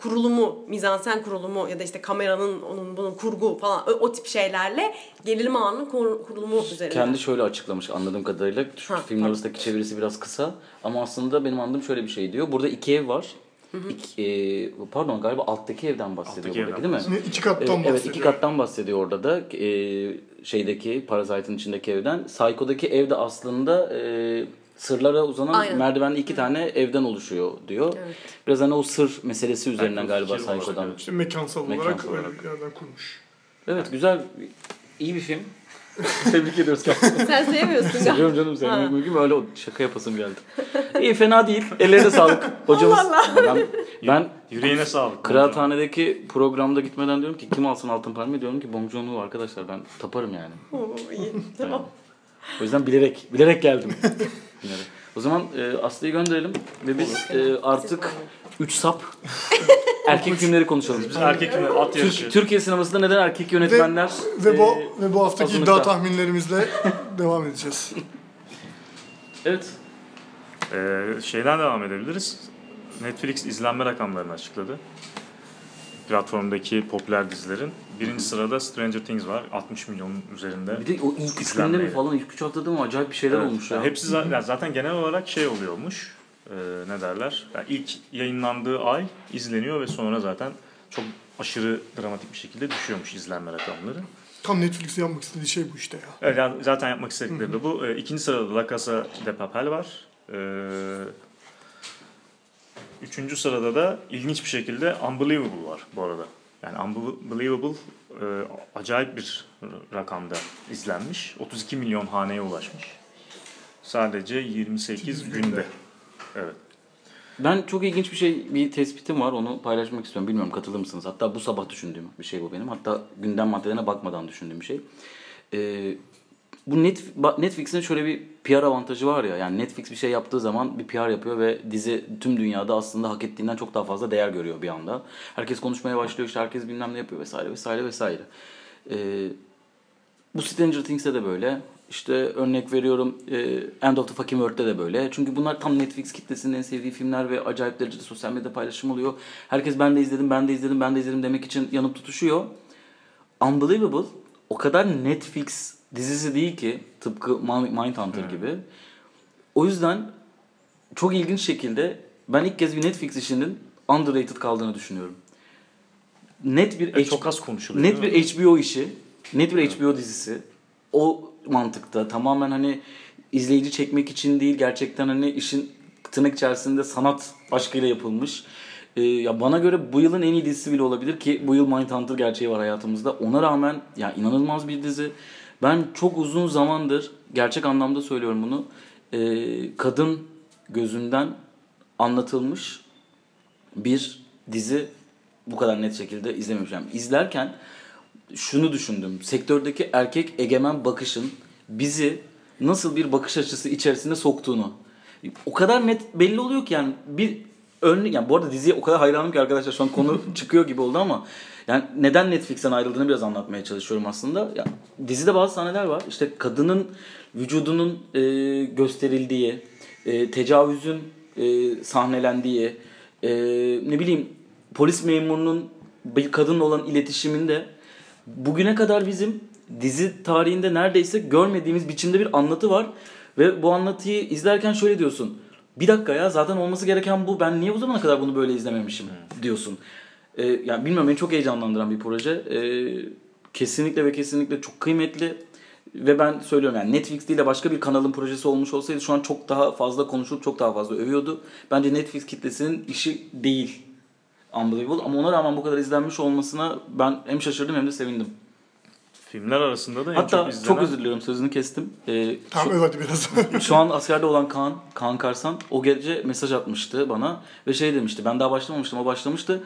kurulumu, mizansen kurulumu ya da işte kameranın onun bunun kurgu falan o, o tip şeylerle gerilim anının kur- kurulumu üzerine. Kendi şöyle açıklamış anladığım kadarıyla. Şu Ha, filmin arasındaki çevirisi biraz kısa. Ama aslında benim anladığım şöyle bir şey diyor. Burada iki ev var. İki, e, pardon galiba alttaki evden bahsediyor Alttaki buradaki evden değil mi? İki kattan Ee, bahsediyor. Evet iki kattan bahsediyor orada da ee, şeydeki Parasite'ın içindeki evden. Psycho'daki evde aslında ee, sırlara uzanan Aynen. merdivenli iki tane evden oluşuyor diyor. Evet. Biraz hani o sır meselesi üzerinden o galiba fikir olarak, Psycho'dan. evet. İşte mekansal, olarak Mekansal olarak. bir yerden kurmuş. Evet güzel iyi bir film. Tebrik ediyoruz kendisini. Sen sevmiyorsun galiba. Seviyorum canım Ha. seni. Bugün öyle şaka yapasım geldi. İyi fena değil. Ellerine sağlık. Hocamız. Ben, ben Yüreğine sağlık. Kıraathanedeki programda gitmeden diyorum ki kim alsın altın palmiye diyorum ki Bong Joon-ho arkadaşlar ben taparım yani. Oo, iyi. Tamam. O yüzden bilerek bilerek geldim. Bilerek. o zaman e, Aslı'yı gönderelim ve biz e, artık 3 sap erkek filmleri konuşalım. Biz erkek filmi at yarışı. Türk, Türkiye sinemasında neden erkek yönetmenler Ve bu e, ve bu haftaki azınlıkta? iddia tahminlerimizle devam edeceğiz. Evet. Ee, şeyden devam edebiliriz. Netflix izlenme rakamlarını açıkladı. Platformdaki popüler dizilerin. Birinci sırada Stranger Things var. 60 milyonun üzerinde. Bir de o ilk üç günde mi falan ilk üç haftada mı acayip bir şeyler Evet. olmuş ya. Hepsi zaten, yani zaten genel olarak şey oluyormuş. Ee, ne derler? Yani ilk yayınlandığı ay izleniyor ve sonra zaten çok aşırı dramatik bir şekilde düşüyormuş izlenme rakamları. Tam Netflix'in yapmak istediği şey bu işte ya. Evet, yani zaten yapmak istedikleri de bu. Ee, ikinci sırada La Casa de Papel var. Ee, üçüncü sırada da ilginç bir şekilde Unbelievable var bu arada. Yani Unbelievable e, acayip bir rakamda izlenmiş. 32 milyon haneye ulaşmış. Sadece 28 günde. Evet. Ben çok ilginç bir şey, bir tespitim var. Onu paylaşmak istiyorum. Bilmiyorum katılır mısınız? Hatta bu sabah düşündüğüm bir şey bu benim. Hatta gündem maddelerine bakmadan düşündüğüm bir şey. Ee, bu Net, Netflix'in şöyle bir PR avantajı var ya. Yani Netflix bir şey yaptığı zaman bir PR yapıyor ve dizi tüm dünyada aslında hak ettiğinden çok daha fazla değer görüyor bir anda. Herkes konuşmaya başlıyor işte herkes bilmem ne yapıyor vesaire vesaire vesaire. Ee, bu Stranger Things'te de böyle. İşte örnek veriyorum e, End of the Fucking World'de de böyle. Çünkü bunlar tam Netflix kitlesinin en sevdiği filmler ve acayip derecede sosyal medyada paylaşım oluyor. Herkes ben de izledim, ben de izledim, ben de izledim demek için yanıp tutuşuyor. Unbelievable o kadar Netflix dizisi değil ki tıpkı Mindhunter gibi. O yüzden çok ilginç şekilde ben ilk kez bir Netflix işinin underrated kaldığını düşünüyorum. Net bir Ve H- çok az konuşuluyor. Net bir HBO işi, net bir HBO dizisi. O mantıkta tamamen hani izleyici çekmek için değil gerçekten hani işin tırnak içerisinde sanat aşkıyla yapılmış. Ee, ya bana göre bu yılın en iyi dizisi bile olabilir ki bu yıl Mindhunter gerçeği var hayatımızda. Ona rağmen ya inanılmaz bir dizi. Ben çok uzun zamandır gerçek anlamda söylüyorum bunu. ee, kadın gözünden anlatılmış bir dizi bu kadar net şekilde izlememişim. İzlerken şunu düşündüm. Sektördeki erkek egemen bakışın bizi nasıl bir bakış açısı içerisinde soktuğunu. O kadar net belli oluyor ki yani bir örnek yani bu arada diziye o kadar hayranım ki arkadaşlar şu an konu çıkıyor gibi oldu ama yani neden Netflix'ten ayrıldığını biraz anlatmaya çalışıyorum aslında. Ya, dizide bazı sahneler var. İşte kadının vücudunun e, gösterildiği, e, tecavüzün e, sahnelendiği, e, ne bileyim polis memurunun bir kadınla olan iletişiminde bugüne kadar bizim dizi tarihinde neredeyse görmediğimiz biçimde bir anlatı var. Ve bu anlatıyı izlerken şöyle diyorsun. Bir dakika ya zaten olması gereken bu. Ben niye bu zamana kadar bunu böyle izlememişim diyorsun. Ee, yani bilmiyorum beni çok heyecanlandıran bir proje. Ee, kesinlikle ve kesinlikle çok kıymetli. Ve ben söylüyorum yani Netflix değil de başka bir kanalın projesi olmuş olsaydı şu an çok daha fazla konuşulup çok daha fazla övüyordu. Bence Netflix kitlesinin işi değil Unbelievable ama ona rağmen bu kadar izlenmiş olmasına ben hem şaşırdım hem de sevindim. Filmler arasında da en Hatta çok çok, izlenen... özür diliyorum sözünü kestim. Ee, Tamam şu, evet biraz. şu an askerde olan Kaan, Kaan Karsan o gece mesaj atmıştı bana ve şey demişti. Ben daha başlamamıştım o başlamıştı.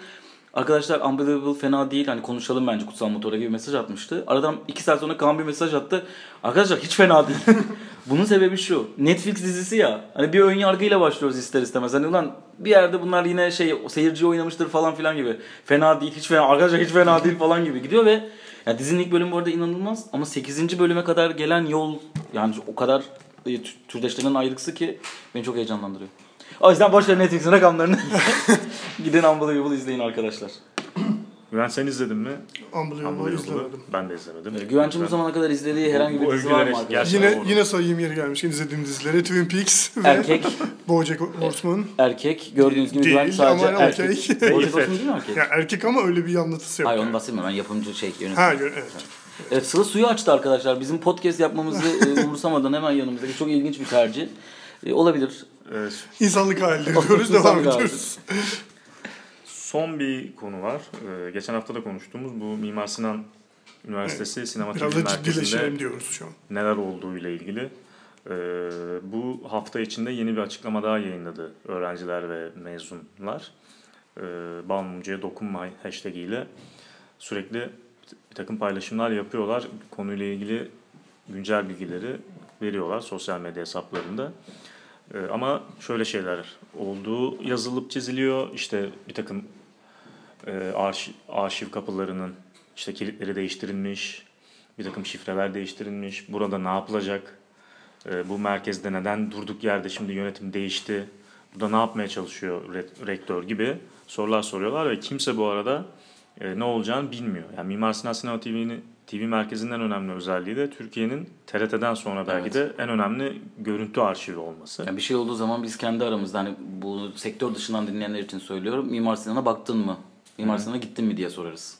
Arkadaşlar Unbelievable fena değil hani konuşalım bence Kutsal Motor'a gibi mesaj atmıştı. Aradan iki saat sonra Kaan bir mesaj attı. Arkadaşlar hiç fena değil. Bunun sebebi şu. Netflix dizisi ya. Hani bir ön yargıyla başlıyoruz ister istemez. Hani ulan bir yerde bunlar yine şey seyirci oynamıştır falan filan gibi. Fena değil hiç fena arkadaşlar hiç fena değil falan gibi gidiyor ve ya dizinin ilk bölümü bu arada inanılmaz ama 8. bölüme kadar gelen yol yani o kadar e, tü- türdeşlerinden ayrıksı ki beni çok heyecanlandırıyor. O yüzden boş ver Netflix'in rakamlarını. Gidin Unbelievable izleyin arkadaşlar. Güven sen izledin mi? Unbelievable Unbelievable'ı. izlemedim. Ben de izlemedim. Ee, Güvenç'in bu zamana kadar izlediği herhangi bir dizi var mı arkadaşlar? Yine doğru. yine sayayım yeri gelmişken izlediğim dizileri Twin Peaks ve Erkek, BoJack Horseman. erkek. Gördüğünüz gibi Değil Güvenç sadece ama erkek. okey. Bojack Horseman değil mi erkek? Ya erkek ama öyle bir anlatısı yok. Hayır yani. onu bahsetmiyorum. Ben yapımcı şey yönetmen. Ha gör- evet. Evet Sıla suyu açtı arkadaşlar. Bizim podcast yapmamızı e, umursamadan hemen yanımızdaki çok ilginç bir tercih. E, olabilir. Ee, İnsanlık halinde diyoruz devam ediyoruz. son bir konu var. Ee, geçen hafta da konuştuğumuz bu Mimar Sinan Üniversitesi Sinema Biraz da Merkezi'nde ciddileşelim diyoruz şu an. neler olduğu ile ilgili. Ee, bu hafta içinde yeni bir açıklama daha yayınladı öğrenciler ve mezunlar. Ee, Bal Mumcu'ya dokunma hashtag ile sürekli bir takım paylaşımlar yapıyorlar. Konuyla ilgili güncel bilgileri veriyorlar sosyal medya hesaplarında. Ee, ama şöyle şeyler olduğu yazılıp çiziliyor. İşte bir takım e, arşiv, arşiv kapılarının işte kilitleri değiştirilmiş, bir takım şifreler değiştirilmiş. Burada ne yapılacak? E, bu merkezde neden durduk yerde şimdi yönetim değişti? Burada ne yapmaya çalışıyor re- rektör gibi sorular soruyorlar ve kimse bu arada e, ne olacağını bilmiyor. Yani Mimar Sinan Sinema TV'nin TV merkezinden önemli özelliği de Türkiye'nin TRT'den sonra belki de en önemli görüntü arşivi olması. Yani bir şey olduğu zaman biz kendi aramızda hani bu sektör dışından dinleyenler için söylüyorum. Mimar Sinan'a baktın mı? Mimar Sinan'a gittin mi diye sorarız.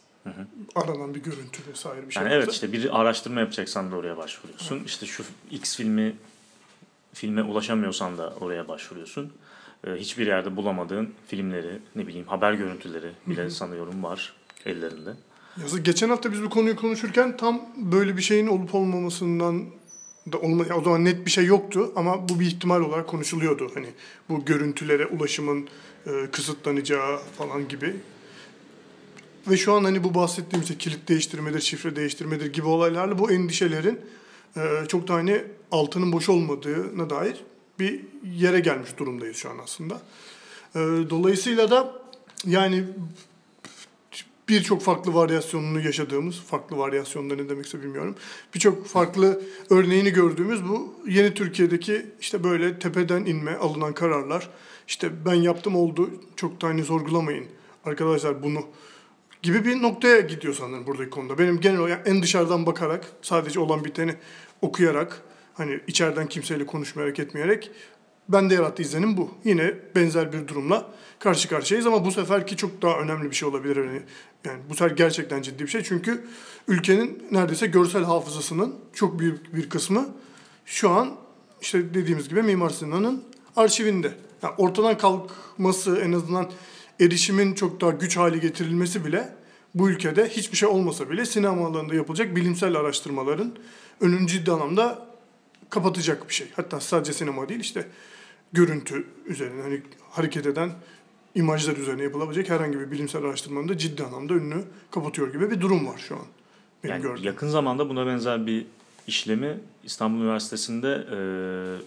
Aranan bir görüntü vesaire bir şey. Yani evet işte bir araştırma yapacaksan da oraya başvuruyorsun. İşte şu X filmi filme ulaşamıyorsan da oraya başvuruyorsun. Ee, hiçbir yerde bulamadığın filmleri, ne bileyim haber görüntüleri bile sanıyorum var ellerinde. Yazık, geçen hafta biz bu konuyu konuşurken tam böyle bir şeyin olup olmamasından da olma, ya o zaman net bir şey yoktu ama bu bir ihtimal olarak konuşuluyordu. Hani bu görüntülere ulaşımın e, kısıtlanacağı falan gibi. Ve şu an hani bu bahsettiğim işte kilit değiştirmedir, şifre değiştirmedir gibi olaylarla bu endişelerin e, çok da hani altının boş olmadığına dair bir yere gelmiş durumdayız şu an aslında. E, dolayısıyla da yani birçok farklı varyasyonunu yaşadığımız, farklı varyasyonda ne demekse bilmiyorum. Birçok farklı örneğini gördüğümüz bu yeni Türkiye'deki işte böyle tepeden inme alınan kararlar. İşte ben yaptım oldu çok da hani sorgulamayın arkadaşlar bunu gibi bir noktaya gidiyor sanırım buradaki konuda. Benim genel olarak en dışarıdan bakarak sadece olan biteni okuyarak hani içeriden kimseyle konuşmayarak etmeyerek bende yarattığı izlenim bu. Yine benzer bir durumla karşı karşıyayız ama bu seferki çok daha önemli bir şey olabilir. Yani, yani bu sefer gerçekten ciddi bir şey. Çünkü ülkenin neredeyse görsel hafızasının çok büyük bir kısmı şu an işte dediğimiz gibi Mimar Sinan'ın arşivinde. Yani ortadan kalkması en azından erişimin çok daha güç hale getirilmesi bile bu ülkede hiçbir şey olmasa bile sinema alanında yapılacak bilimsel araştırmaların önünü ciddi anlamda kapatacak bir şey. Hatta sadece sinema değil işte görüntü üzerine hani hareket eden imajlar üzerine yapılabilecek herhangi bir bilimsel araştırmanın da ciddi anlamda önünü kapatıyor gibi bir durum var şu an. Benim Yani gördüğüm. yakın zamanda buna benzer bir işlemi İstanbul Üniversitesi'nde e,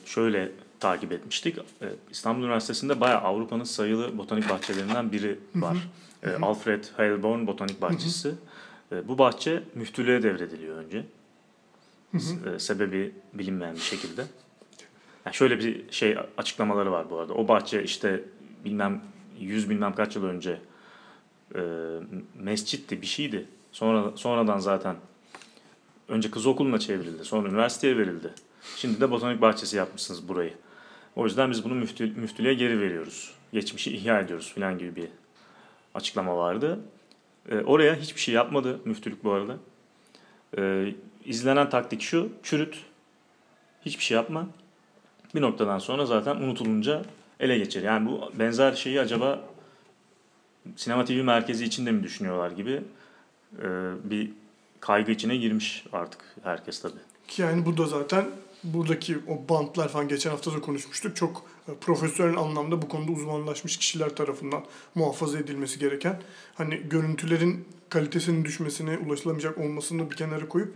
şöyle takip etmiştik. E, İstanbul Üniversitesi'nde bayağı Avrupa'nın sayılı botanik bahçelerinden biri var. E, Alfred Heilborn Botanik Bahçesi. Bu bahçe müftülüğe devrediliyor önce. Sebebi bilinmeyen bir şekilde. Yani şöyle bir şey açıklamaları var bu arada. O bahçe işte bilmem yüz bilmem kaç yıl önce e, mescitti bir şeydi. Sonra sonradan zaten önce kız okuluna çevrildi. Sonra üniversiteye verildi. Şimdi de botanik bahçesi yapmışsınız burayı. O yüzden biz bunu müftü, müftülüğe geri veriyoruz. Geçmişi ihya ediyoruz falan gibi bir açıklama vardı. E, oraya hiçbir şey yapmadı müftülük bu arada. E, izlenen taktik şu, çürüt, hiçbir şey yapma. Bir noktadan sonra zaten unutulunca ele geçer. Yani bu benzer şeyi acaba Sinema TV merkezi için de mi düşünüyorlar gibi e, bir kaygı içine girmiş artık herkes tabii. Ki yani bu zaten buradaki o bantlar falan geçen hafta da konuşmuştuk. Çok e, profesyonel anlamda bu konuda uzmanlaşmış kişiler tarafından muhafaza edilmesi gereken. Hani görüntülerin kalitesinin düşmesine, ulaşılamayacak olmasını bir kenara koyup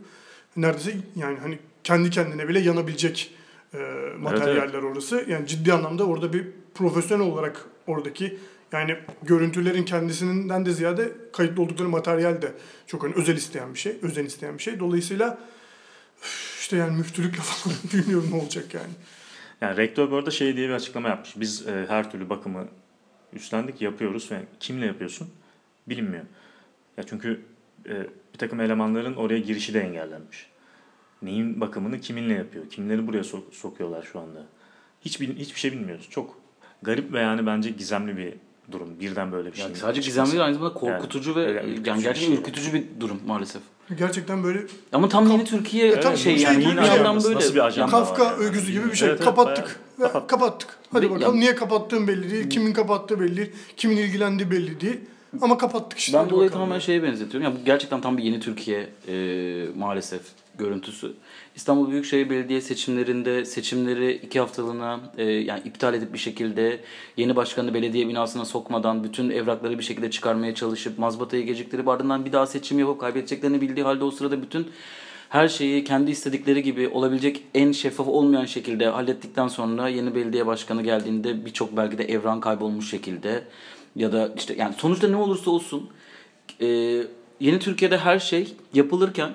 neredeyse yani hani kendi kendine bile yanabilecek e, materyaller orası. Yani ciddi anlamda orada bir profesyonel olarak oradaki yani görüntülerin kendisinden de ziyade kayıtlı oldukları materyal de çok hani özel isteyen bir şey, özen isteyen bir şey. Dolayısıyla işte yani müftülükle falan bilmiyorum ne olacak yani. Yani rektör bu arada şey diye bir açıklama yapmış. Biz e, her türlü bakımı üstlendik, yapıyoruz ve kimle yapıyorsun bilinmiyor. Ya çünkü e, bir takım elemanların oraya girişi de engellenmiş. Neyin bakımını kiminle yapıyor? Kimleri buraya sok- sokuyorlar şu anda? Hiç bil- hiçbir şey bilmiyoruz. Çok garip ve yani bence gizemli bir durum. Birden böyle bir şey. Yani sadece gizemli değil aynı zamanda korkutucu Yani, ve yani ürkütücü yani bir gerçekten şey. ürkütücü bir durum maalesef. Gerçekten böyle Ama tam yeni Türkiye E, şey şey yani gibi bir bir yandan böyle. Nasıl bir ajanda Kafka var yani. öyküsü gibi bir şey. Evet, evet, kapattık. bayağı- Ve kapattık. Hadi Ve- bakalım ya- niye kapattığın belli değil. Kimin kapattığı belli değil. Kimin ilgilendiği belli değil. Ama kapattık işte. Ben bu olayı bakalım. tamamen şeye benzetiyorum. Yani bu gerçekten tam bir yeni Türkiye e, maalesef görüntüsü. İstanbul Büyükşehir Belediye seçimlerinde seçimleri iki haftalığına e, yani iptal edip bir şekilde yeni başkanı belediye binasına sokmadan bütün evrakları bir şekilde çıkarmaya çalışıp mazbatayı geciktirip ardından bir daha seçim yapıp kaybedeceklerini bildiği halde o sırada bütün her şeyi kendi istedikleri gibi olabilecek en şeffaf olmayan şekilde hallettikten sonra yeni belediye başkanı geldiğinde birçok belgede evran kaybolmuş şekilde ya da işte yani sonuçta ne olursa olsun e, yeni Türkiye'de her şey yapılırken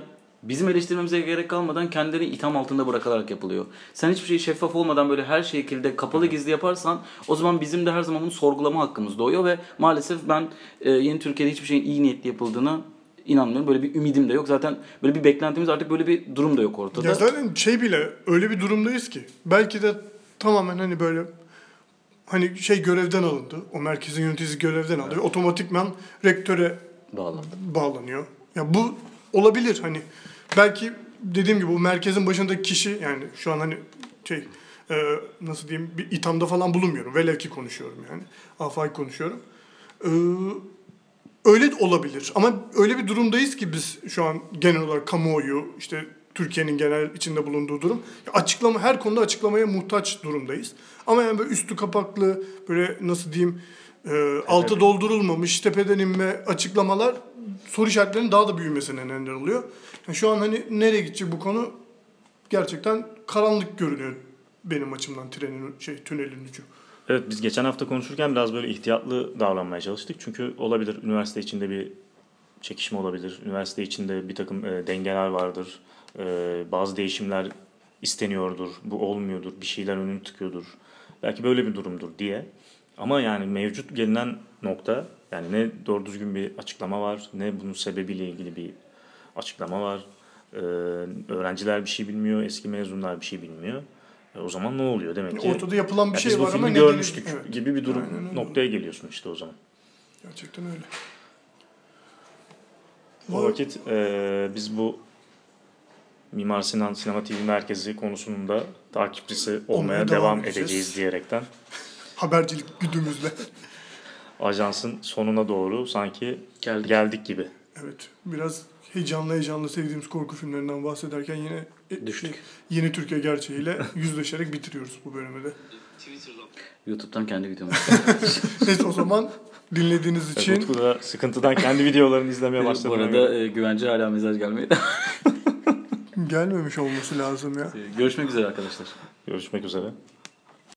bizim eleştirmemize gerek kalmadan kendileri itham altında bırakılarak yapılıyor. Sen hiçbir şey şeffaf olmadan böyle her şekilde kapalı gizli yaparsan o zaman bizim de her zaman bunu sorgulama hakkımız doğuyor ve maalesef ben e, yeni Türkiye'de hiçbir şeyin iyi niyetli yapıldığına inanmıyorum. Böyle bir ümidim de yok. Zaten böyle bir beklentimiz artık böyle bir durum da yok ortada. Ya zaten şey bile öyle bir durumdayız ki. Belki de tamamen hani böyle hani şey görevden alındı. O merkezin yöneticisi görevden alındı. Ve otomatikman rektöre Bağlandı. bağlanıyor. Ya bu olabilir hani belki dediğim gibi bu merkezin başındaki kişi yani şu an hani şey e, nasıl diyeyim bir ithamda falan bulunmuyorum. Velev ki konuşuyorum yani. Afaki konuşuyorum. E, öyle olabilir ama öyle bir durumdayız ki biz şu an genel olarak kamuoyu işte Türkiye'nin genel içinde bulunduğu durum açıklama her konuda açıklamaya muhtaç durumdayız. Ama yani böyle üstü kapaklı böyle nasıl diyeyim e, altı doldurulmamış tepeden inme açıklamalar soru işaretlerinin daha da büyümesine neden oluyor. Yani şu an hani nereye gidecek bu konu gerçekten karanlık görünüyor benim açımdan trenin şey tünelin ucu. Evet biz geçen hafta konuşurken biraz böyle ihtiyatlı davranmaya çalıştık. Çünkü olabilir üniversite içinde bir çekişme olabilir. Üniversite içinde bir takım e, dengeler vardır. E, bazı değişimler isteniyordur. Bu olmuyordur. Bir şeyler önünü tıkıyordur. Belki böyle bir durumdur diye. Ama yani mevcut gelinen nokta yani ne doğru düzgün bir açıklama var ne bunun sebebiyle ilgili bir açıklama var. E, öğrenciler bir şey bilmiyor, eski mezunlar bir şey bilmiyor. E, o zaman ne oluyor demek ki? Ortada yapılan bir Ya şey var ama nedeni- görmüştük Evet. gibi bir durum Aynen noktaya geliyorsun işte o zaman. Gerçekten öyle. O vakit e, biz bu Mimar Sinan Sinema TV Merkezi konusunda da takipçisi olmaya, Olmaya devam, devam edeceğiz. edeceğiz diyerekten Habercilik güdümüzle. Ajansın sonuna doğru sanki Geldik. geldik, gibi. Evet. Biraz heyecanlı heyecanlı sevdiğimiz korku filmlerinden bahsederken yine e, Düştük. şey, yeni Türkiye gerçeğiyle yüzleşerek bitiriyoruz bu bölümü de. YouTube'dan kendi videomu. Neyse o zaman dinlediğiniz Evet, için Utku da sıkıntıdan kendi videolarını izlemeye başladı. Bu arada e, güvence hala mesaj gelmeye gelmemiş olması lazım ya. Görüşmek üzere arkadaşlar. Görüşmek üzere.